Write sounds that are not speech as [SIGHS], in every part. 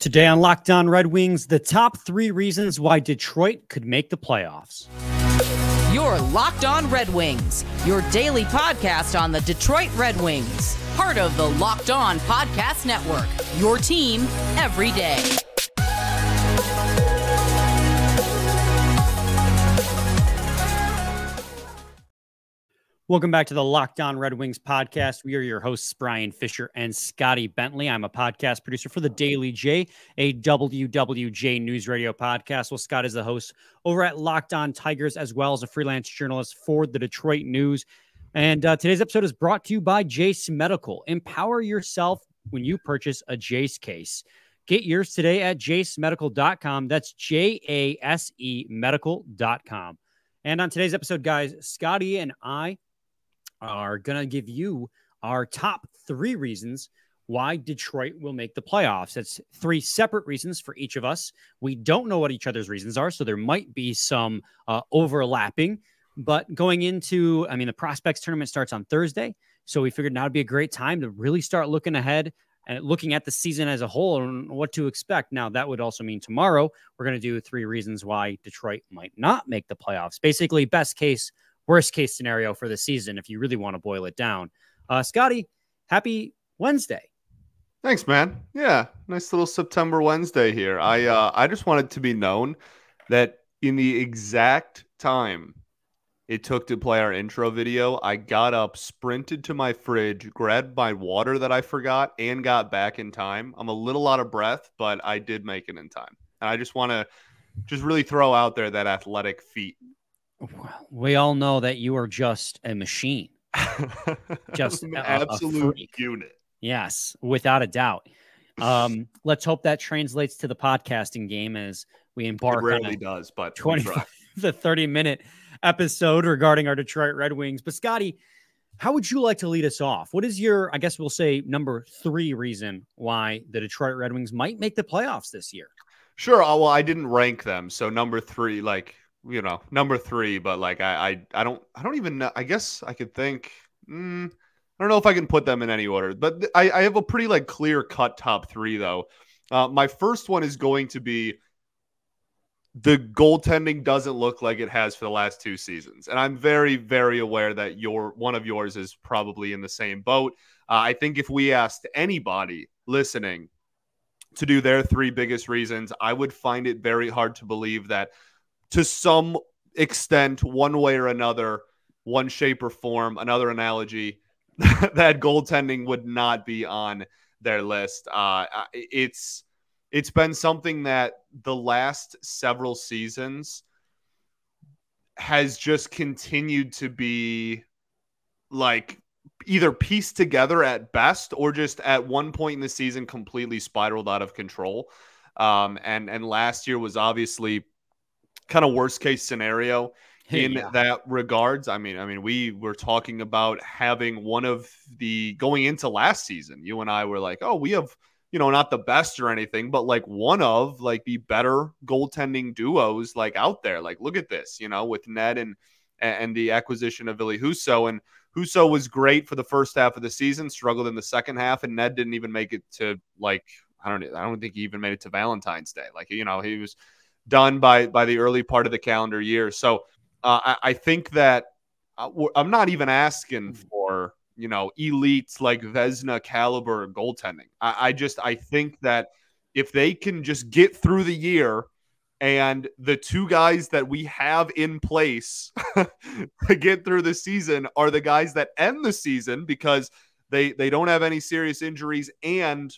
Today on Locked On Red Wings, the top three reasons why Detroit could make the playoffs. Your Locked On Red Wings, your daily podcast on the Detroit Red Wings, part of the Locked On Podcast Network, your team every day. Welcome back to the Locked On Red Wings podcast. We are your hosts, Brian Fisher and Scotty Bentley. I'm a podcast producer for the Daily J, a WWJ News Radio podcast. Well, Scott is the host over at Locked On Tigers, as well as a freelance journalist for the Detroit News. And uh, today's episode is brought to you by Jase Medical. Empower yourself when you purchase a Jase case. Get yours today at jasemedical.com. That's J A S E medical.com. And on today's episode, guys, Scotty and I are going to give you our top three reasons why Detroit will make the playoffs. That's three separate reasons for each of us. We don't know what each other's reasons are, so there might be some uh, overlapping. But going into, I mean, the prospects tournament starts on Thursday. So we figured now would be a great time to really start looking ahead and looking at the season as a whole and what to expect. Now, that would also mean tomorrow we're going to do three reasons why Detroit might not make the playoffs. Basically, best case, worst case scenario for the season if you really want to boil it down. Uh, Scotty, happy Wednesday. Thanks, man. Yeah, nice little September Wednesday here. I uh, I just wanted to be known that in the exact time it took to play our intro video, I got up, sprinted to my fridge, grabbed my water that I forgot, and got back in time. I'm a little out of breath, but I did make it in time. And I just want to just really throw out there that athletic feat well, we all know that you are just a machine, [LAUGHS] just an absolute unit. Yes, without a doubt. Um, [LAUGHS] let's hope that translates to the podcasting game as we embark. It rarely does, but twenty [LAUGHS] the thirty minute episode regarding our Detroit Red Wings. But Scotty, how would you like to lead us off? What is your, I guess we'll say, number three reason why the Detroit Red Wings might make the playoffs this year? Sure. Uh, well, I didn't rank them, so number three, like you know number three but like i i, I don't i don't even know i guess i could think mm, i don't know if i can put them in any order but i i have a pretty like clear cut top three though. Uh, my first one is going to be the goaltending doesn't look like it has for the last two seasons and i'm very very aware that your one of yours is probably in the same boat. Uh, i think if we asked anybody listening to do their three biggest reasons i would find it very hard to believe that to some extent, one way or another, one shape or form, another analogy, [LAUGHS] that goaltending would not be on their list. Uh, it's it's been something that the last several seasons has just continued to be like either pieced together at best or just at one point in the season completely spiraled out of control. Um, and and last year was obviously kind of worst case scenario [LAUGHS] in yeah. that regards. I mean, I mean, we were talking about having one of the going into last season. You and I were like, oh, we have, you know, not the best or anything, but like one of like the better goaltending duos like out there. Like, look at this, you know, with Ned and and the acquisition of Ville Husso and Husso was great for the first half of the season, struggled in the second half, and Ned didn't even make it to like I don't I don't think he even made it to Valentine's Day. Like you know he was done by by the early part of the calendar year. So uh, I, I, think that uh, I'm not even asking mm. for you know elites like Vezina caliber goaltending. I, I just I think that if they can just get through the year and the two guys that we have in place [LAUGHS] to get through the season are the guys that end the season because they they don't have any serious injuries and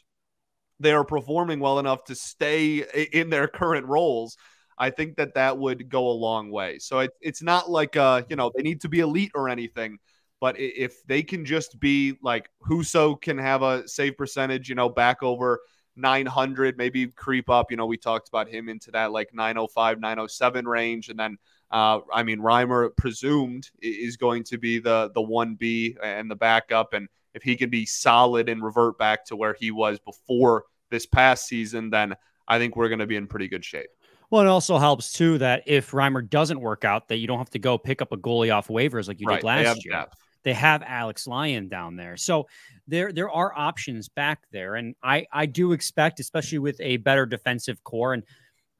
they are performing well enough to stay in their current roles, I think that that would go a long way. So it, it's not like uh, you know they need to be elite or anything, but if they can just be like Husso can have a save percentage, you know, back over 900, maybe creep up. You know, we talked about him into that like 905, 907 range, and then uh, I mean Reimer presumed is going to be the the one B and the backup, and if he can be solid and revert back to where he was before this past season, then I think we're going to be in pretty good shape. Well, it also helps too that if Reimer doesn't work out, that you don't have to go pick up a goalie off waivers like you right. did last year. Depth. They have Alex Lyon down there. So there there are options back there. And I, I do expect, especially with a better defensive core and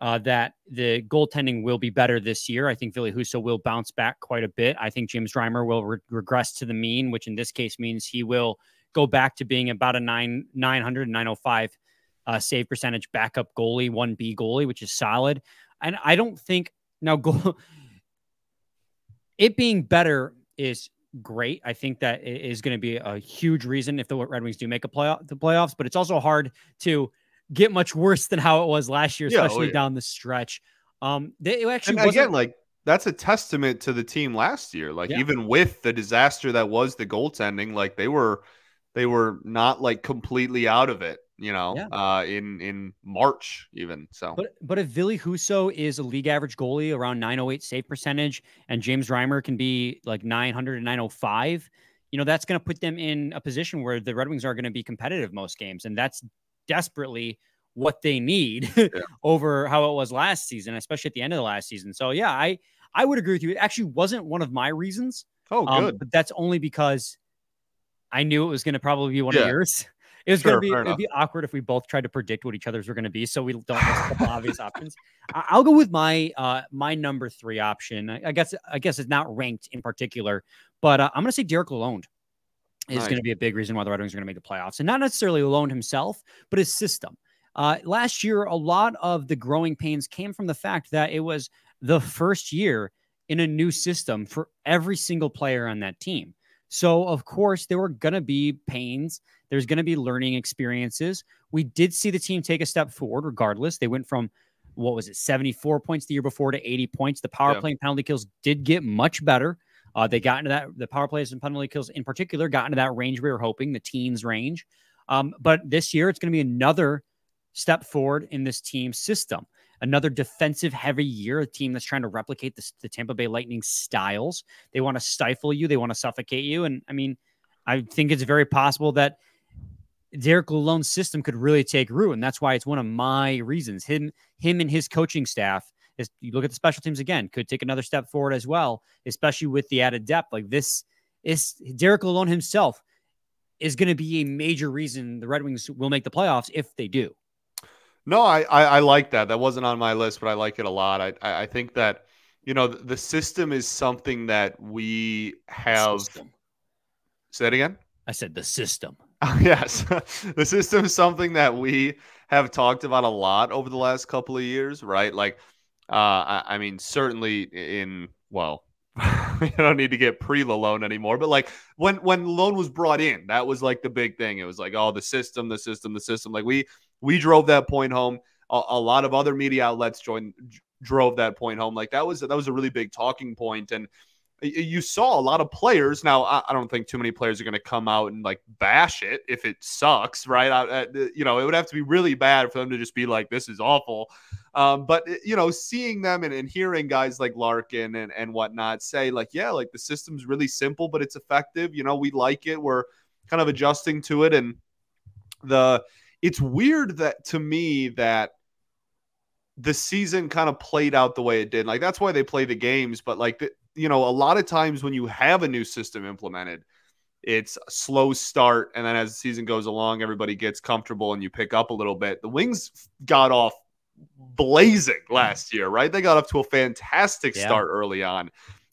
uh, that the goaltending will be better this year. I think Ville Husso will bounce back quite a bit. I think James Reimer will re- regress to the mean, which in this case means he will go back to being about a nine 900 905 uh, save percentage backup goalie, 1B goalie, which is solid. And I don't think now goal it being better is great. I think that is going to be a huge reason if the Red Wings do make a playoff the playoffs, but it's also hard to get much worse than how it was last year, especially yeah, oh, yeah. down the stretch. Um, they actually and again like that's a testament to the team last year. Like yeah. even with the disaster that was the goaltending, like they were they were not like completely out of it you know, yeah. uh, in in March even. So, but but if Ville Husso is a league average goalie around 908 save percentage, and James Reimer can be like 900 and 905, you know that's going to put them in a position where the Red Wings are going to be competitive most games, and that's desperately what they need [LAUGHS] yeah. [LAUGHS] over how it was last season, especially at the end of the last season. So yeah, I I would agree with you. It actually wasn't one of my reasons. Oh, um, good. Um, but that's only because I knew it was going to probably be one yeah. of yours. It was sure, going to be it'd be awkward if we both tried to predict what each other's were going to be, so we don't a couple [LAUGHS] obvious options. I'll go with my uh my number three option. I, I guess I guess it's not ranked in particular, but uh, I'm going to say Derek Lalonde is nice. going to be a big reason why the Red Wings are going to make the playoffs, and not necessarily Lalonde himself, but his system. Uh, last year, a lot of the growing pains came from the fact that it was the first year in a new system for every single player on that team. So, of course, there were going to be pains. There's going to be learning experiences. We did see the team take a step forward regardless. They went from what was it, 74 points the year before to 80 points. The power yeah. play and penalty kills did get much better. Uh, they got into that, the power plays and penalty kills in particular got into that range we were hoping, the teens range. Um, but this year, it's going to be another step forward in this team system another defensive heavy year, a team that's trying to replicate the, the Tampa Bay Lightning styles. They want to stifle you, they want to suffocate you. And I mean, I think it's very possible that Derek Lalonde's system could really take root. And that's why it's one of my reasons. Him, him and his coaching staff, is you look at the special teams again, could take another step forward as well, especially with the added depth. Like this is Derek Lalonde himself is going to be a major reason the Red Wings will make the playoffs if they do. No, I, I, I like that. That wasn't on my list, but I like it a lot. I I think that you know the, system is something that we have. Say that again. I said the system. [LAUGHS] yes, [LAUGHS] the system is something that we have talked about a lot over the last couple of years, right? Like, uh, I, I mean, certainly in well, [LAUGHS] we don't need to get pre loan anymore. But like when when loan was brought in, that was like the big thing. It was like, oh, the system, the system, the system. Like we we drove that point home. A, a lot of other media outlets joined drove that point home. Like that was that was a really big talking point and you saw a lot of players. Now, I don't think too many players are going to come out and like bash it if it sucks, right? I, you know, it would have to be really bad for them to just be like, "This is awful." Um, but you know, seeing them and, and hearing guys like Larkin and and whatnot say, like, "Yeah, like the system's really simple, but it's effective." You know, we like it. We're kind of adjusting to it, and the it's weird that to me that the season kind of played out the way it did. Like that's why they play the games. But like the, you know, a lot of times when you have a new system implemented, it's a slow start, and then as the season goes along, everybody gets comfortable and you pick up a little bit. The Wings got off blazing last year, right? They got off to a fantastic yeah. start early on.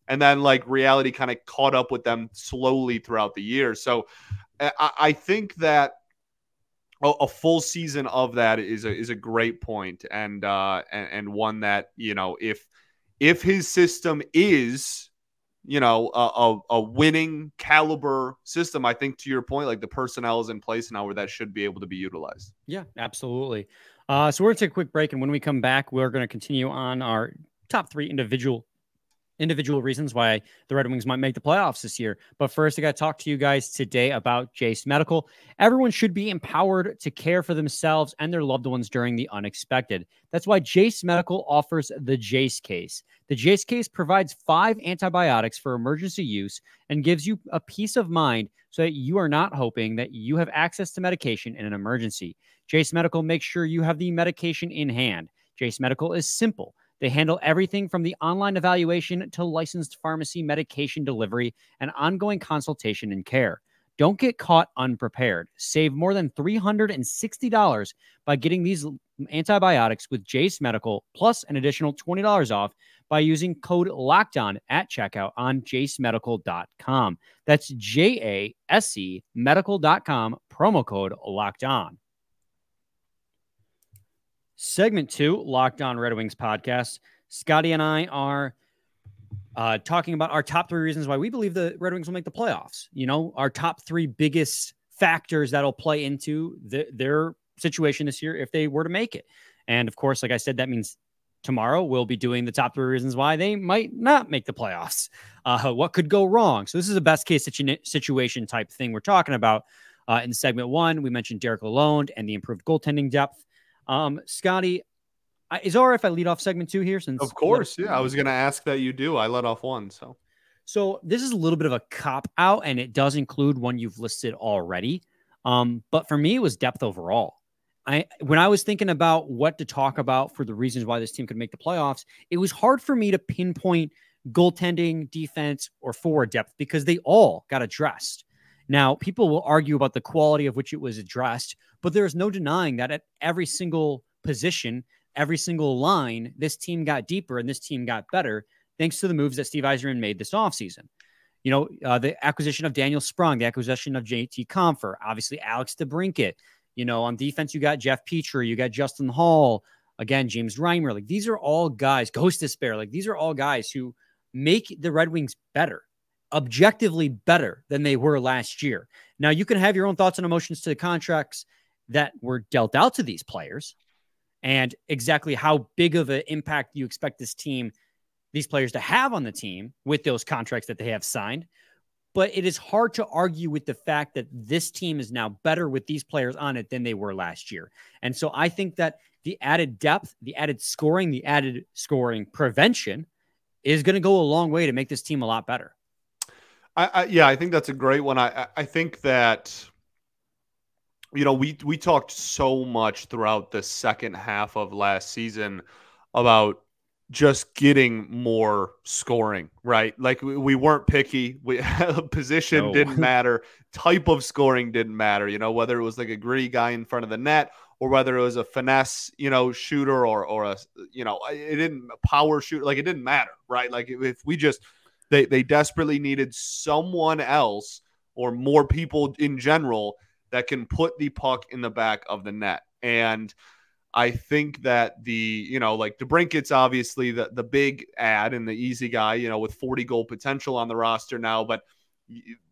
And then like reality kind of caught up with them slowly throughout the year. So I, I think that a, a, full season of that is a is a great point and uh and, and one that you know if if his system is you know a, a, a, winning caliber system i think to your point like the personnel is in place now where that should be able to be utilized. Yeah absolutely. Uh, so we're going to take a quick break and when we come back we're going to continue on our top three individual individual reasons why the Red Wings might make the playoffs this year. But first, I got to talk to you guys today about Jase Medical. Everyone should be empowered to care for themselves and their loved ones during the unexpected. That's why Jase Medical offers the Jase case. The Jase case provides five antibiotics for emergency use and gives you a peace of mind so that you are not hoping that you have access to medication in an emergency. Jase Medical makes sure you have the medication in hand. Jase Medical is simple They handle everything from the online evaluation to licensed pharmacy medication delivery and ongoing consultation and care. Don't get caught unprepared. Save more than $360 by getting these antibiotics with Jase Medical plus an additional $20 off by using code LOCKEDON at checkout on jasemedical.com. That's J A S E medical.com, promo code locked on. Segment two, Locked On Red Wings podcast. Scotty and I are uh, talking about our top three reasons why we believe the Red Wings will make the playoffs. You know, our top three biggest factors that'll play into the, their situation this year if they were to make it. And of course, like I said, that means tomorrow we'll be doing the top three reasons why they might not make the playoffs. Uh, what could go wrong? So this is a best case situ- situation type thing we're talking about. Uh, in segment one, we mentioned Derek Lalonde and the improved goaltending depth. Um, Scotty, I, is all right if I lead off segment two here? Since of course, yeah, I was going to ask that you do. I let off one, so so this is a little bit of a cop out, and it does include one you've listed already. Um, but for me, it was depth overall. I when I was thinking about what to talk about for the reasons why this team could make the playoffs, it was hard for me to pinpoint goaltending, defense, or forward depth because they all got addressed. Now, people will argue about the quality of which it was addressed, but there is no denying that at every single position, every single line, this team got deeper and this team got better thanks to the moves that Steve Yzerman made this offseason. You know, uh, the acquisition of Daniel Sprong, the acquisition of JT Compher, obviously Alex DeBrincat. You know, on defense, you got Jeff Petry, you got Justin Holl, again, James Reimer. Like these are all guys, Gostisbehere, like these are all guys who make the Red Wings better, objectively better than they were last year. Now, you can have your own thoughts and emotions to the contracts that were dealt out to these players and exactly how big of an impact you expect this team, these players to have on the team with those contracts that they have signed. But it is hard to argue with the fact that this team is now better with these players on it than they were last year. And so I think that the added depth, the added scoring, the added scoring prevention is going to go a long way to make this team a lot better. I, I, yeah, I think that's a great one. I I think that you know, we we talked so much throughout the second half of last season about just getting more scoring, right? Like we, weren't picky. We [LAUGHS] position no. didn't [LAUGHS] matter, type of scoring didn't matter. You know, whether it was like a gritty guy in front of the net or whether it was a finesse, you know, shooter or or a you know, it didn't power shoot. Like it didn't matter, right? Like if we just they they desperately needed someone else or more people in general that can put the puck in the back of the net. And I think that the, you know, like DeBrincat's obviously the, the big ad and the easy guy, you know, with 40 goal potential on the roster now, but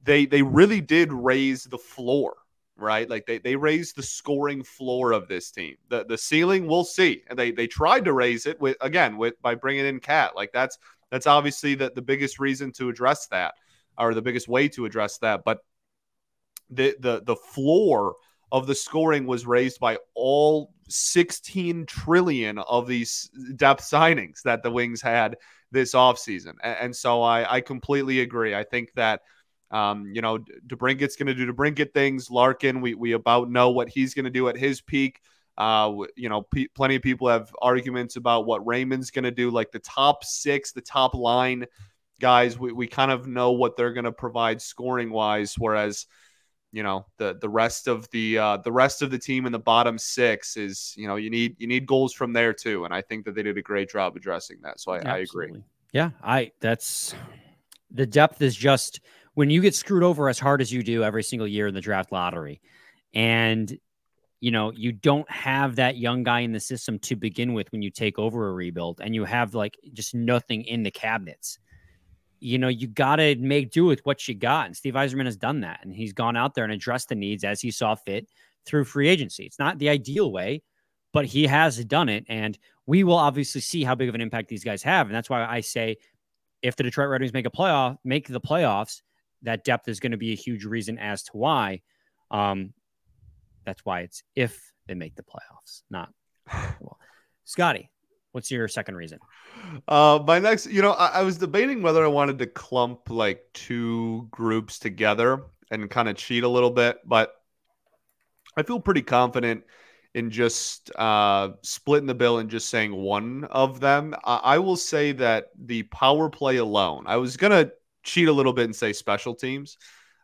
they they really did raise the floor, right? Like they, they raised the scoring floor of this team. The the ceiling, we'll see. And they they tried to raise it with again with by bringing in Cat. Like that's that's obviously the, the biggest reason to address that or the biggest way to address that. But the the the floor of the scoring was raised by all 16 trillion of these depth signings that the Wings had this offseason. And, and so I, I completely agree. I think that um, you know, DeBrincat's going to do DeBrincat things. Larkin, we, we about know what he's going to do at his peak. Uh, you know, p- plenty of people have arguments about what Raymond's going to do. Like the top six, the top line guys, we, we kind of know what they're going to provide scoring wise. Whereas, you know the the rest of the uh, the rest of the team in the bottom six is you know you need you need goals from there too, and I think that they did a great job addressing that. So I, I agree. Yeah, I that's the depth is just when you get screwed over as hard as you do every single year in the draft lottery, and you know you don't have that young guy in the system to begin with when you take over a rebuild, and you have like just nothing in the cabinets you know, you got to make do with what you got. And Steve Yzerman has done that. And he's gone out there and addressed the needs as he saw fit through free agency. It's not the ideal way, but he has done it. And we will obviously see how big of an impact these guys have. And that's why I say if the Detroit Red Wings make a playoff, make the playoffs, that depth is going to be a huge reason as to why. Um, that's why it's if they make the playoffs, not [SIGHS] well. Scotty, what's your second reason? Uh, my next, you know, I, I, was debating whether I wanted to clump like two groups together and kind of cheat a little bit, but I feel pretty confident in just uh, splitting the bill and just saying one of them. I, I will say that the power play alone, I was going to cheat a little bit and say special teams.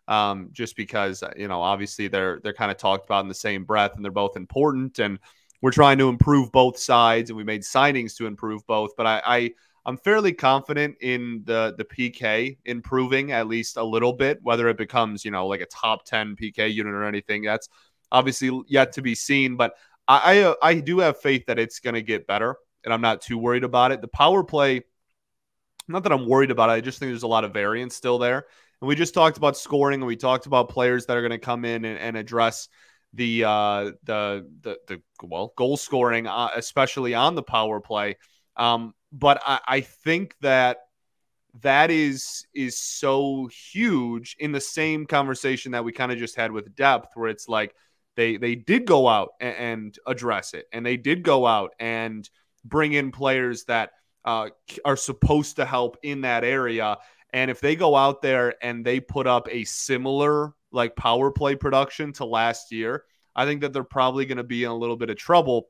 Um, just because you know obviously they're they're kind of talked about in the same breath and they're both important and we're trying to improve both sides and we made signings to improve both but I, I I'm fairly confident in the the PK improving at least a little bit whether it becomes you know like a top 10 PK unit or anything that's obviously yet to be seen. But I I, uh, I do have faith that it's going to get better, and I'm not too worried about it. The power play, not that I'm worried about it. I just think there's a lot of variance still there. And we just talked about scoring, and we talked about players that are going to come in and, and address the uh, the the the well goal scoring, uh, especially on the power play. Um, but I, I think that that is is so huge in the same conversation that we kind of just had with depth, where it's like they they did go out and, and address it, and they did go out and bring in players that uh, are supposed to help in that area. And if they go out there and they put up a similar like power play production to last year, I think that they're probably going to be in a little bit of trouble.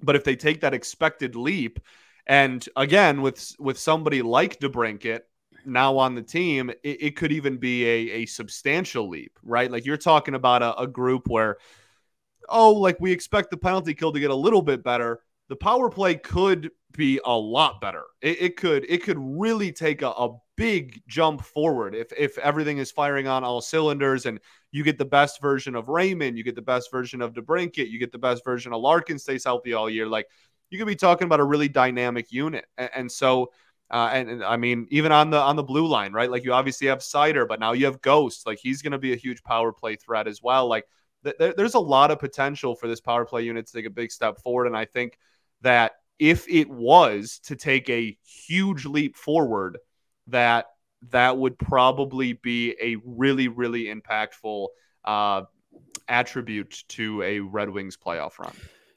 But if they take that expected leap, and again with with somebody like DeBrincat, now on the team, it, it could even be a, a substantial leap, right? Like you're talking about a, a group where, oh, like we expect the penalty kill to get a little bit better. The power play could be a lot better. It, it could it could really take a, a big jump forward if if everything is firing on all cylinders and you get the best version of Raymond, you get the best version of DeBrincat, you get the best version of Larkin stays healthy all year. Like you could be talking about a really dynamic unit. And, and so uh, and, and, I mean, even on the on the blue line, right? Like you obviously have Seider, but now you have Ghost. Like he's going to be a huge power play threat as well. Like th- there's a lot of potential for this power play unit to take a big step forward. And I think that if it was to take a huge leap forward, that that would probably be a really really impactful uh, attribute to a Red Wings playoff run.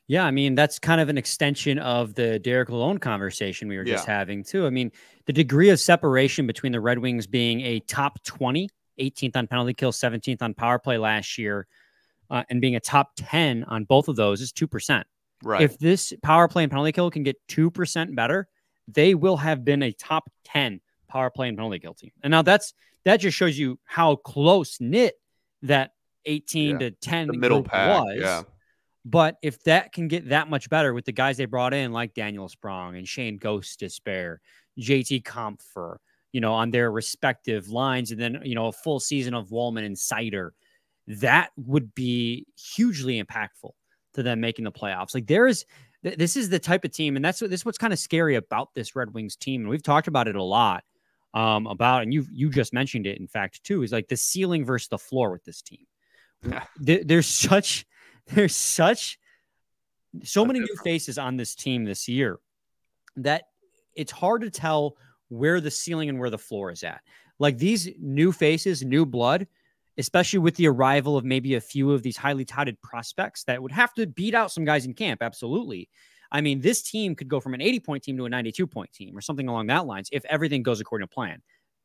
Yeah, I mean that's kind of an extension of the Derek Lalonde conversation we were just yeah. having too. I mean, the degree of separation between the Red Wings being a top 20, 18th on penalty kill, 17th on power play last year, uh, and being a top 10 on both of those is 2%. Right. If this power play and penalty kill can get 2% better, they will have been a top 10 power play and penalty kill team. And now that's that just shows you how close knit that 18 yeah. to 10 the middle pack, was. Yeah. But if that can get that much better with the guys they brought in, like Daniel Sprong and Shayne Gostisbehere, JT Compher, you know, on their respective lines, and then, you know, a full season of Walman and Seider, that would be hugely impactful to them making the playoffs. Like there is, this is the type of team, and that's what this is what's kind of scary about this Red Wings team. And we've talked about it a lot. Um, about and you you just mentioned it, in fact, too, is like the ceiling versus the floor with this team. [LAUGHS] there's such there's such so many new faces on this team this year that it's hard to tell where the ceiling and where the floor is at. Like these new faces, new blood, especially with the arrival of maybe a few of these highly touted prospects that would have to beat out some guys in camp. Absolutely. I mean, this team could go from an 80 point team to a 92 point team or something along that lines if everything goes according to plan.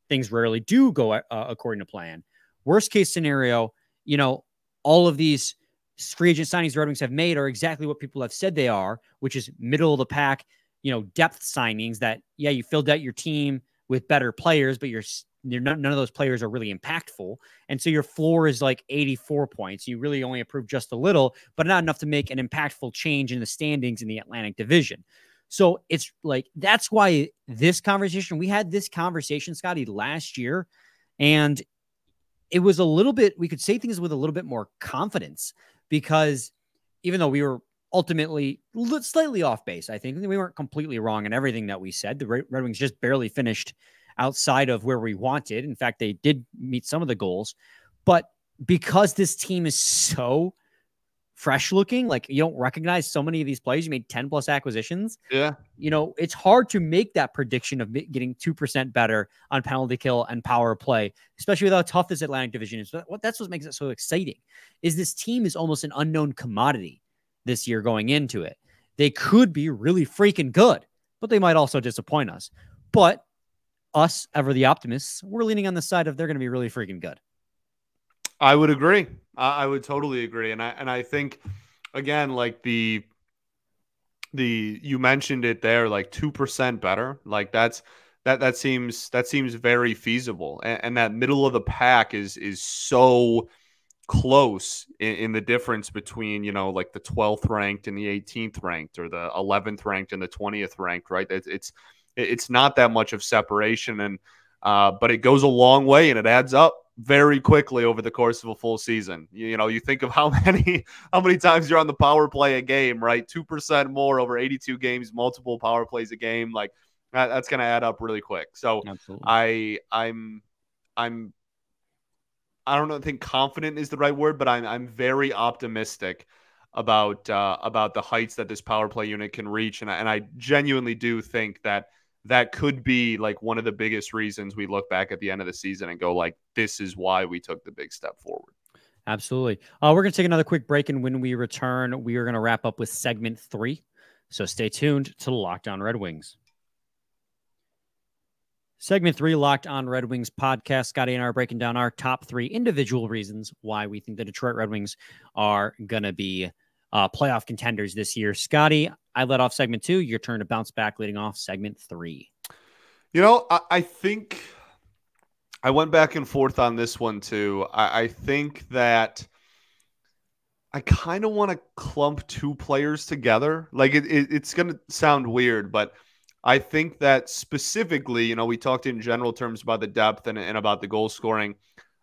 Things rarely do go uh, according to plan. Worst case scenario, you know, all of these free agent signings the Red Wings have made are exactly what people have said they are, which is middle of the pack, you know, depth signings that, yeah, you filled out your team with better players, but you're, you're none, none of those players are really impactful. And so your floor is like 84 points. You really only improved just a little, but not enough to make an impactful change in the standings in the Atlantic Division. So it's like that's why this conversation, we had this conversation, Scotty, last year, and it was a little bit, we could say things with a little bit more confidence because even though we were ultimately slightly off base, I think we weren't completely wrong in everything that we said. The Red Wings just barely finished outside of where we wanted. In fact, they did meet some of the goals, but because this team is so fresh looking. Like you don't recognize so many of these players. You made 10 plus acquisitions. Yeah. You know, it's hard to make that prediction of getting 2% better on penalty kill and power play, especially with how tough this Atlantic division is. What that's what makes it so exciting is this team is almost an unknown commodity this year going into it. They could be really freaking good, but they might also disappoint us. But us, ever the optimists, we're leaning on the side of they're going to be really freaking good. I would agree. I would totally agree, and I and I think again, like the the you mentioned it there, like two percent better. Like that's that that seems that seems very feasible, and, and that middle of the pack is is so close in, in, the difference between you know like the 12th ranked and the 18th ranked or the 11th ranked and the 20th ranked right? It's it's, it's not that much of separation and uh, but it goes a long way and it adds up very quickly over the course of a full season. You, you know you think of how [LAUGHS] many how many times you're on the power play a game right? 2% more over 82 games multiple power plays a game like that, that's going to add up really quick. So Absolutely. i i'm i'm I don't think confident is the right word, but I'm I'm very optimistic about uh, about the heights that this power play unit can reach, and I, and I genuinely do think that that could be like one of the biggest reasons we look back at the end of the season and go like, this is why we took the big step forward. Absolutely. Uh, we're going to take another quick break, and when we return, we are going to wrap up with segment three. So stay tuned to Locked On Red Wings. Segment three, Locked on Red Wings podcast. Scotty and I are breaking down our top three individual reasons why we think the Detroit Red Wings are going to be uh, playoff contenders this year. Scotty, I led off segment two. Your turn to bounce back, leading off segment three. You know, I, I think I went back and forth on this one too. I, I think that I kind of want to clump two players together. Like it, it, it's going to sound weird, but – I think that specifically, you know, we talked in general terms about the depth and, and about the goal scoring.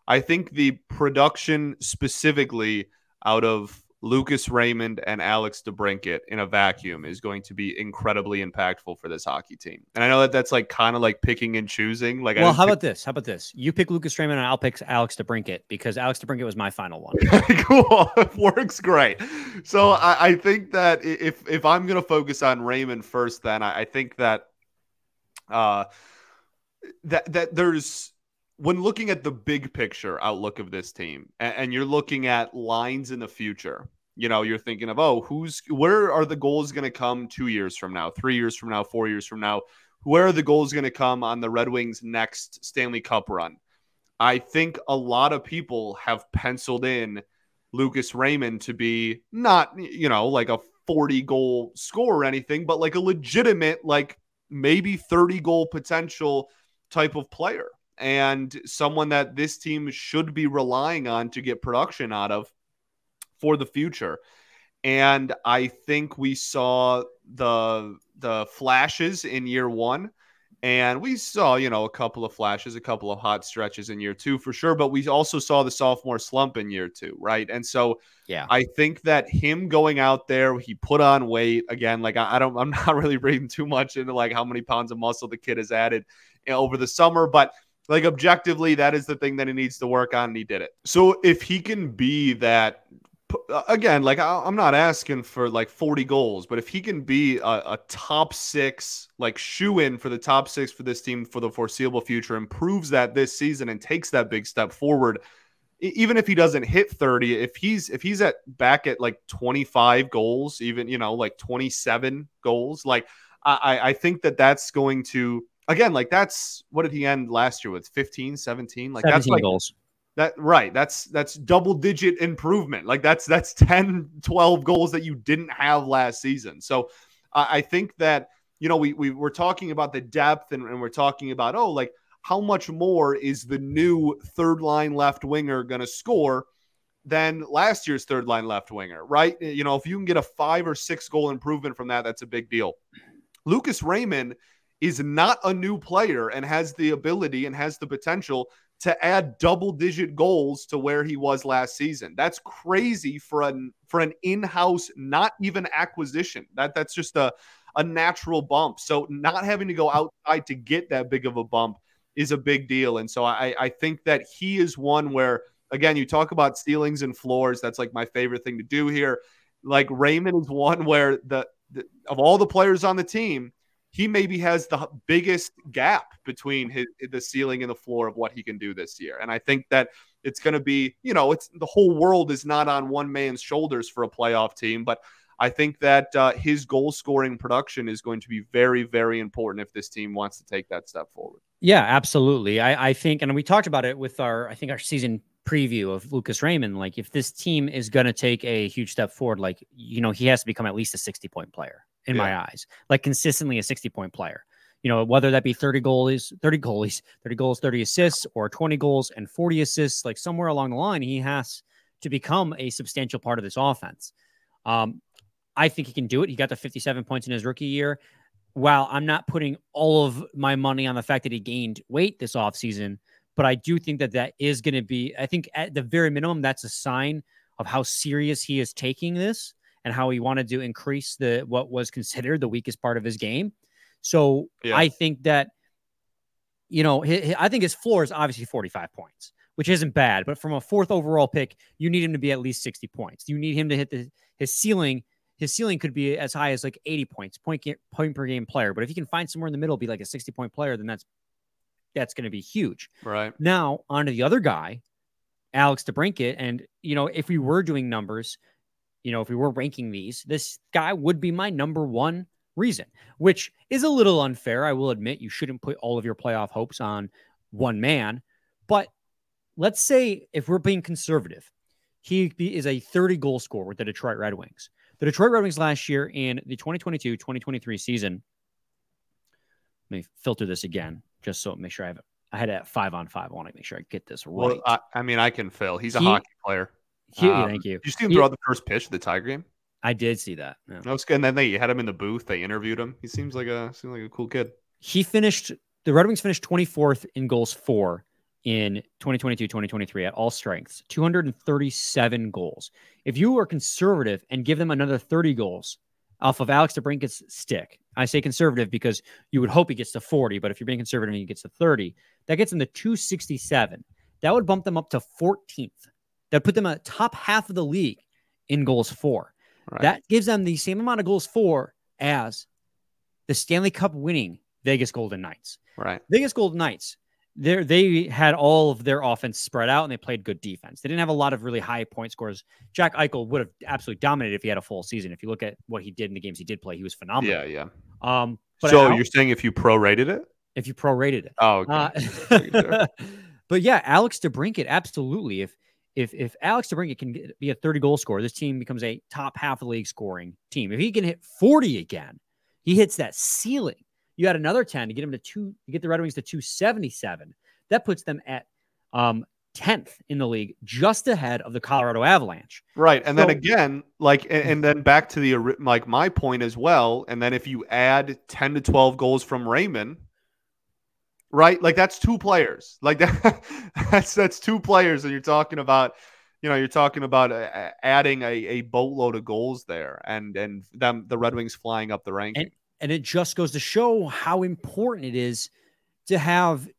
I think the production specifically out of Lucas Raymond and Alex DeBrincat in a vacuum is going to be incredibly impactful for this hockey team. And I know that that's like kind of like picking and choosing. Like, well, how pick- about this? How about this? You pick Lucas Raymond and I'll pick Alex DeBrincat because Alex DeBrincat was my final one. [LAUGHS] cool, [LAUGHS] works great. So I, I, think that if if I'm going to focus on Raymond first, then I, I think that uh that that there's when looking at the big picture outlook of this team and, you're looking at lines in the future you know you're thinking of oh who's where are the goals going to come two years from now three years from now four years from now? Where are the goals going to come on the red wings next stanley cup run? I think a lot of people have penciled in lucas raymond to be not you know like a 40 goal score or anything but like a legitimate like maybe 30 goal potential type of player and someone that this team should be relying on to get production out of for the future. And I think we saw the the flashes in year 1 and we saw, you know, a couple of flashes, a couple of hot stretches in year 2 for sure, but we also saw the sophomore slump in year 2, right? And so yeah. I think that him going out there, he put on weight again, like I, I don't I'm [LAUGHS] not really reading too much into like how many pounds of muscle the kid has added you know, over the summer, but like objectively, that is the thing that he needs to work on, and he did it. So if he can be that Uh, again, like I'm not asking for like 40 goals, but if he can be a, a top six, like shoe in for the top six for this team for the foreseeable future, improves that this season and takes that big step forward, even if he doesn't hit 30, if he's if he's at back at like 25 goals, even you know like 27 goals, like I I think that that's going to again, like that's what did he end last year with 15, 17? Like 17 that's like goals. That right. That's that's double digit improvement. Like that's that's 10, 12 goals that you didn't have last season. So I think that, you know, we, we we're talking about the depth and, and we're talking about, oh, like how much more is the new third line left winger going to score than last year's third line left winger, right? Eh, you know, if you can get a five or six goal improvement from that, that's a big deal. Lucas Raymond is not a new player and has the ability and has the potential to add double digit goals to where he was last season. That's crazy for an for an in-house not even acquisition. That that's just a a natural bump. So not having to go outside to get that big of a bump is a big deal. And so I I think that he is one where again you talk about ceilings and floors. That's like my favorite thing to do here. Like Raymond is one where the, the of all the players on the team, he maybe has the biggest gap between his the ceiling and the floor of what he can do this year. And I think that it's going to be, you know, it's the whole world is not on one man's shoulders for a playoff team, but I think that uh, his goal scoring production is going to be very, very important if this team wants to take that step forward. Yeah, absolutely. I, I think, and we talked about it with our, I think our season preview of Lucas Raymond, like if this team is going to take a huge step forward, like, you know, he has to become at least a 60 point player in yeah. my eyes, like consistently a 60 point player. You know, whether that be 30 goalies, 30 goalies, 30 goals, 30 assists, or 20 goals and 40 assists, like somewhere along the line, he has to become a substantial part of this offense. Um, I think he can do it. He got the 57 points in his rookie year. While I'm not putting all of my money on the fact that he gained weight this offseason, but I do think that that is going to be, I think at the very minimum, that's a sign of how serious he is taking this and how he wanted to increase the what was considered the weakest part of his game. So yeah. I think that, you know, his, I think his floor is obviously 45 points, which isn't bad. But from a fourth overall pick, you need him to be at least 60 points. You need him to hit the, his ceiling. His ceiling could be as high as like 80 points, point, point per game player. But if you can find somewhere in the middle, be like a 60 point player, then that's that's going to be huge. Right. Now, on to the other guy, Alex DeBrincat. And, you know, if we were doing numbers, you know, if we were ranking these, this guy would be my number one reason, which is a little unfair. I will admit you shouldn't put all of your playoff hopes on one man. But let's say if we're being conservative, he is a 30 goal scorer with the Detroit Red Wings. The Detroit Red Wings last year in the 2022 2023 season, let me filter this again just so make sure I have it. I had it at five on five. I want to make sure I get this right. Well, I, I mean, I can fill. He's a he, hockey player. Um, thank you. Did you see him throw out the first pitch of the Tiger game? I did see that. Yeah. No, it's good. And then they had him in the booth. They interviewed him. He seems like a seems like a cool kid. He finished the Red Wings finished 24th in goals for in 2022 2023 at all strengths 237 goals if you are conservative and give them another 30 goals off of Alex DeBrincat's stick. I say conservative because you would hope he gets to 40, but if you're being conservative and he gets to 30, that gets him to 267. That would bump them up to 14th. That put them at top half of the league in goals for. Right. That gives them the same amount of goals for as the Stanley Cup winning Vegas Golden Knights. Right. Vegas Golden Knights they they had all of their offense spread out and they played good defense. They didn't have a lot of really high point scores. Jack Eichel would have absolutely dominated if he had a full season. If you look at what he did in the games he did play, he was phenomenal. Yeah, yeah. Um, so you're saying if you prorated it? If you prorated it. Oh, okay. Uh, [LAUGHS] but yeah, Alex DeBrincat, absolutely. If if if Alex DeBrincat can get, be a 30 goal scorer, this team becomes a top half of the league scoring team. If he can hit 40 again, he hits that ceiling. You add another 10 to get him to two, to get the Red Wings to 277. That puts them at um, 10th in the league, just ahead of the Colorado Avalanche. Right. And so, then again, like, and, and, then back to the, like, my point as well. And then if you add 10 to 12 goals from Raymond, right? Like, that's two players. Like, [LAUGHS] that, that's, that's two players. And you're talking about, you know, you're talking about uh, adding a, a boatload of goals there and, and them, the Red Wings flying up the ranking. And, and it just goes to show how important it is to have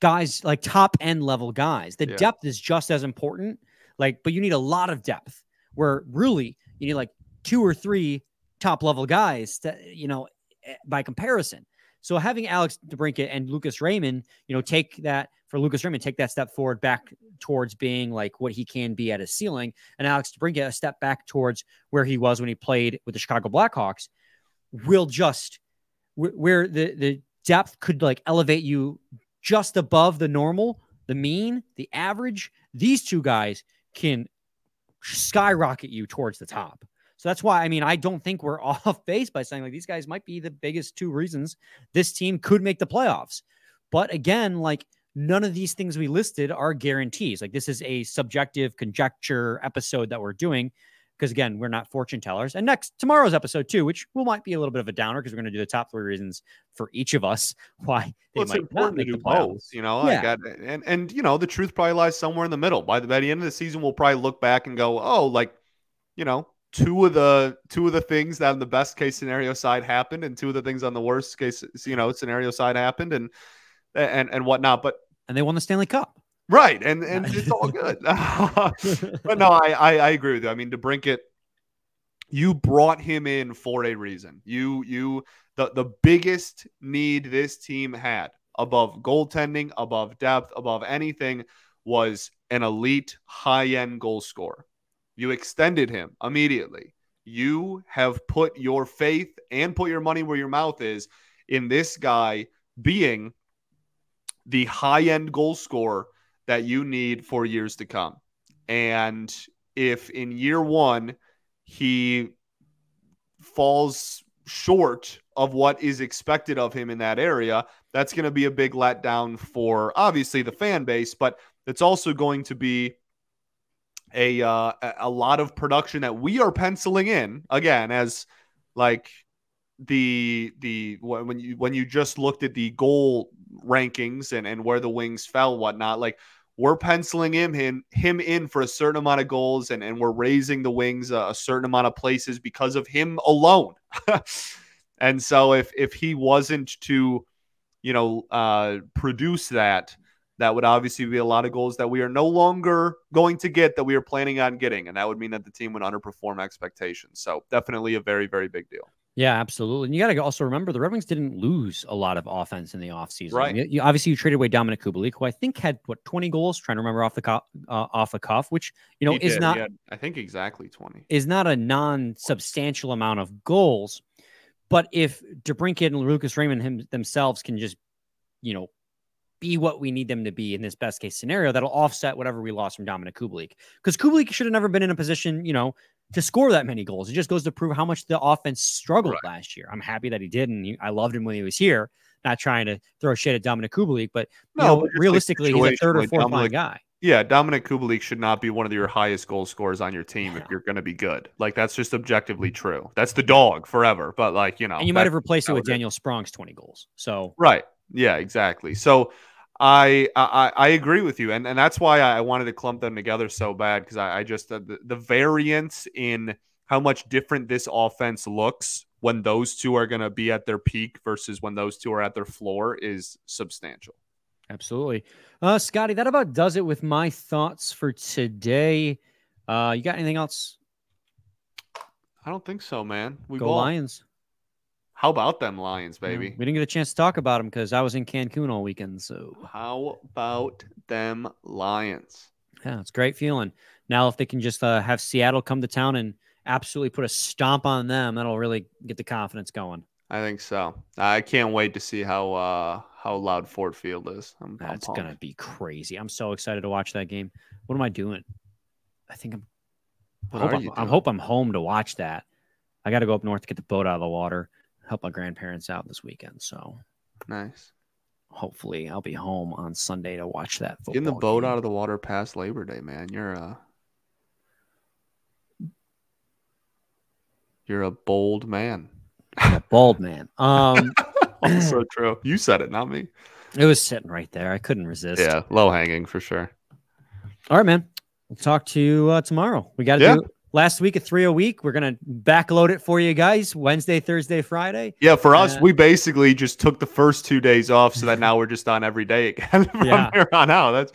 guys like top end level guys. The yeah. depth is just as important. Like, but you need a lot of depth where really you need like two or three top level guys to, you know, eh, by comparison. So having Alex DeBrincat and Lucas Raymond, you know, take that for Lucas Raymond, take that step forward back towards being like what he can be at his ceiling, and Alex DeBrincat a step back towards where he was when he played with the Chicago Blackhawks will just where the the depth could like elevate you just above the normal, the mean, the average. These two guys can skyrocket you towards the top. So that's why I mean I don't think we're [LAUGHS] off base by saying like these guys might be the biggest two reasons this team could make the playoffs. But again, like none of these things we listed are guarantees. Like this is a subjective conjecture episode that we're doing because again, we're not fortune tellers. And next tomorrow's episode too, which will might be a little bit of a downer because we're going to do the top three reasons for each of us [LAUGHS] why they well, might not make the both. You know, yeah. I got and and you know the truth probably lies somewhere in the middle. By the by the end of the season, we'll probably look back and go, oh, like you know, two of the two of the things that on the best case scenario side happened, and two of the things on the worst case you know scenario side happened, and and and whatnot. But and they won the Stanley Cup. Right, and and it's all good. [LAUGHS] [LAUGHS] but no, I, I, I agree with you. I mean, DeBrincat you brought him in for a reason. You you the the biggest need this team had above goaltending, above depth, above anything was an elite high end goal scorer. You extended him immediately. You have put your faith and put your money where your mouth is in this guy being the high end goal scorer that you need for years to come. And if in year one he falls short of what is expected of him in that area, that's going to be a big letdown for obviously the fan base, but it's also going to be a uh, a lot of production that we are penciling in again as like the the when you when you just looked at the goal rankings and and where the wings fell whatnot like we're penciling him him, him in for a certain amount of goals and, and we're raising the wings a, a certain amount of places because of him alone. [LAUGHS] And so if if he wasn't to you know uh produce that that would obviously be a lot of goals that we are no longer going to get that we are planning on getting and that would mean that the team would underperform expectations so definitely a very very big deal yeah, absolutely. And you got to also remember the Red Wings didn't lose a lot of offense in the offseason. Right. You, you, obviously, you traded away Dominik Kubalik, who I think had what twenty goals. Trying to remember off the cuff, uh, off the cuff, which you know He is did. not had, I think exactly 20 is not a non-substantial amount of goals. But if DeBrincat and Lucas Raymond him, themselves can just, you know, be what we need them to be in this best case scenario, that'll offset whatever we lost from Dominik Kubalik. Because Kubalik should have never been in a position, you know, to score that many goals. It just goes to prove how much the offense struggled Right. last year. I'm happy that he did, and he- I loved him when he was here. Not trying to throw shade at Dominik Kubalik, but No, know, but realistically, he's a third or fourth line guy. Yeah, Dominik Kubalik should not be one of your highest goal scorers on your team if you're going to be good. Like that's just objectively true. That's the dog forever. But like you know, and you might have replaced it with. Daniel Sprong's 20 goals. So right. Yeah, exactly. So I I, I agree with you, and and that's why I wanted to clump them together so bad because I, I just uh, the, the variance in how much different this offense looks when those two are going to be at their peak versus when those two are at their floor is substantial. Absolutely. Uh, Scotty, that about does it with my thoughts for today. Uh, you got anything else? I don't think so, man. We Go. Lions. How about them Lions, baby? we didn't get a chance to talk about them because I was in Cancun all weekend. So How about them Lions? yeah, it's a great feeling. Now, if they can just uh, have Seattle come to town and absolutely put a stomp on them, that'll really get the confidence going. I think so. I can't wait to see how uh how loud Ford Field is. I'm, I'm That's gonna be crazy. I'm so excited to watch that game. What am I doing? I think I'm. I What hope are I'm, I hope I'm home to watch that. I got to go up north to get the boat out of the water, help my grandparents out this weekend. So nice. hopefully, I'll be home on Sunday to watch that football. Getting the boat game. out of the water past Labor Day, man. You're a you're a bold man. A bald man. Um, [LAUGHS] also true. You said it, not me. it was sitting right there. I couldn't resist. Yeah, low hanging for sure. All right, man. We'll talk to you uh, tomorrow. We got to Yeah. do last week at three a week. We're gonna backload it for you guys. Wednesday, Thursday, Friday. Yeah, for us, Uh, we basically just took the first two days off, so that now we're just on every day again [LAUGHS] from Yeah. here on out. That's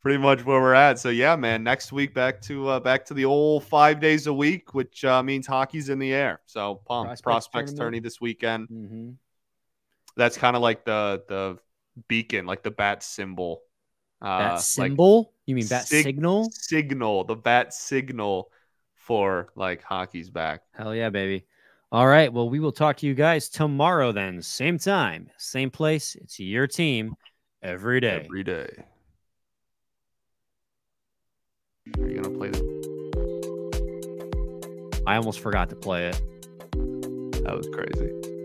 pretty much where we're at. So yeah, man, next week back to uh, back to the old five days a week, which uh, means hockey's in the air. So pump Prospects prospects, tourney this weekend. Mm-hmm. That's kind of like the the beacon, like the bat symbol. Uh, Bat like symbol? you mean bat sig- signal? signal, the bat signal for like hockey's back. Hell yeah, baby. All right. Well, we will talk to you guys tomorrow then. Same time, same place. It's your team every day. every day. Are you gonna play the? I almost forgot to play it. That was crazy.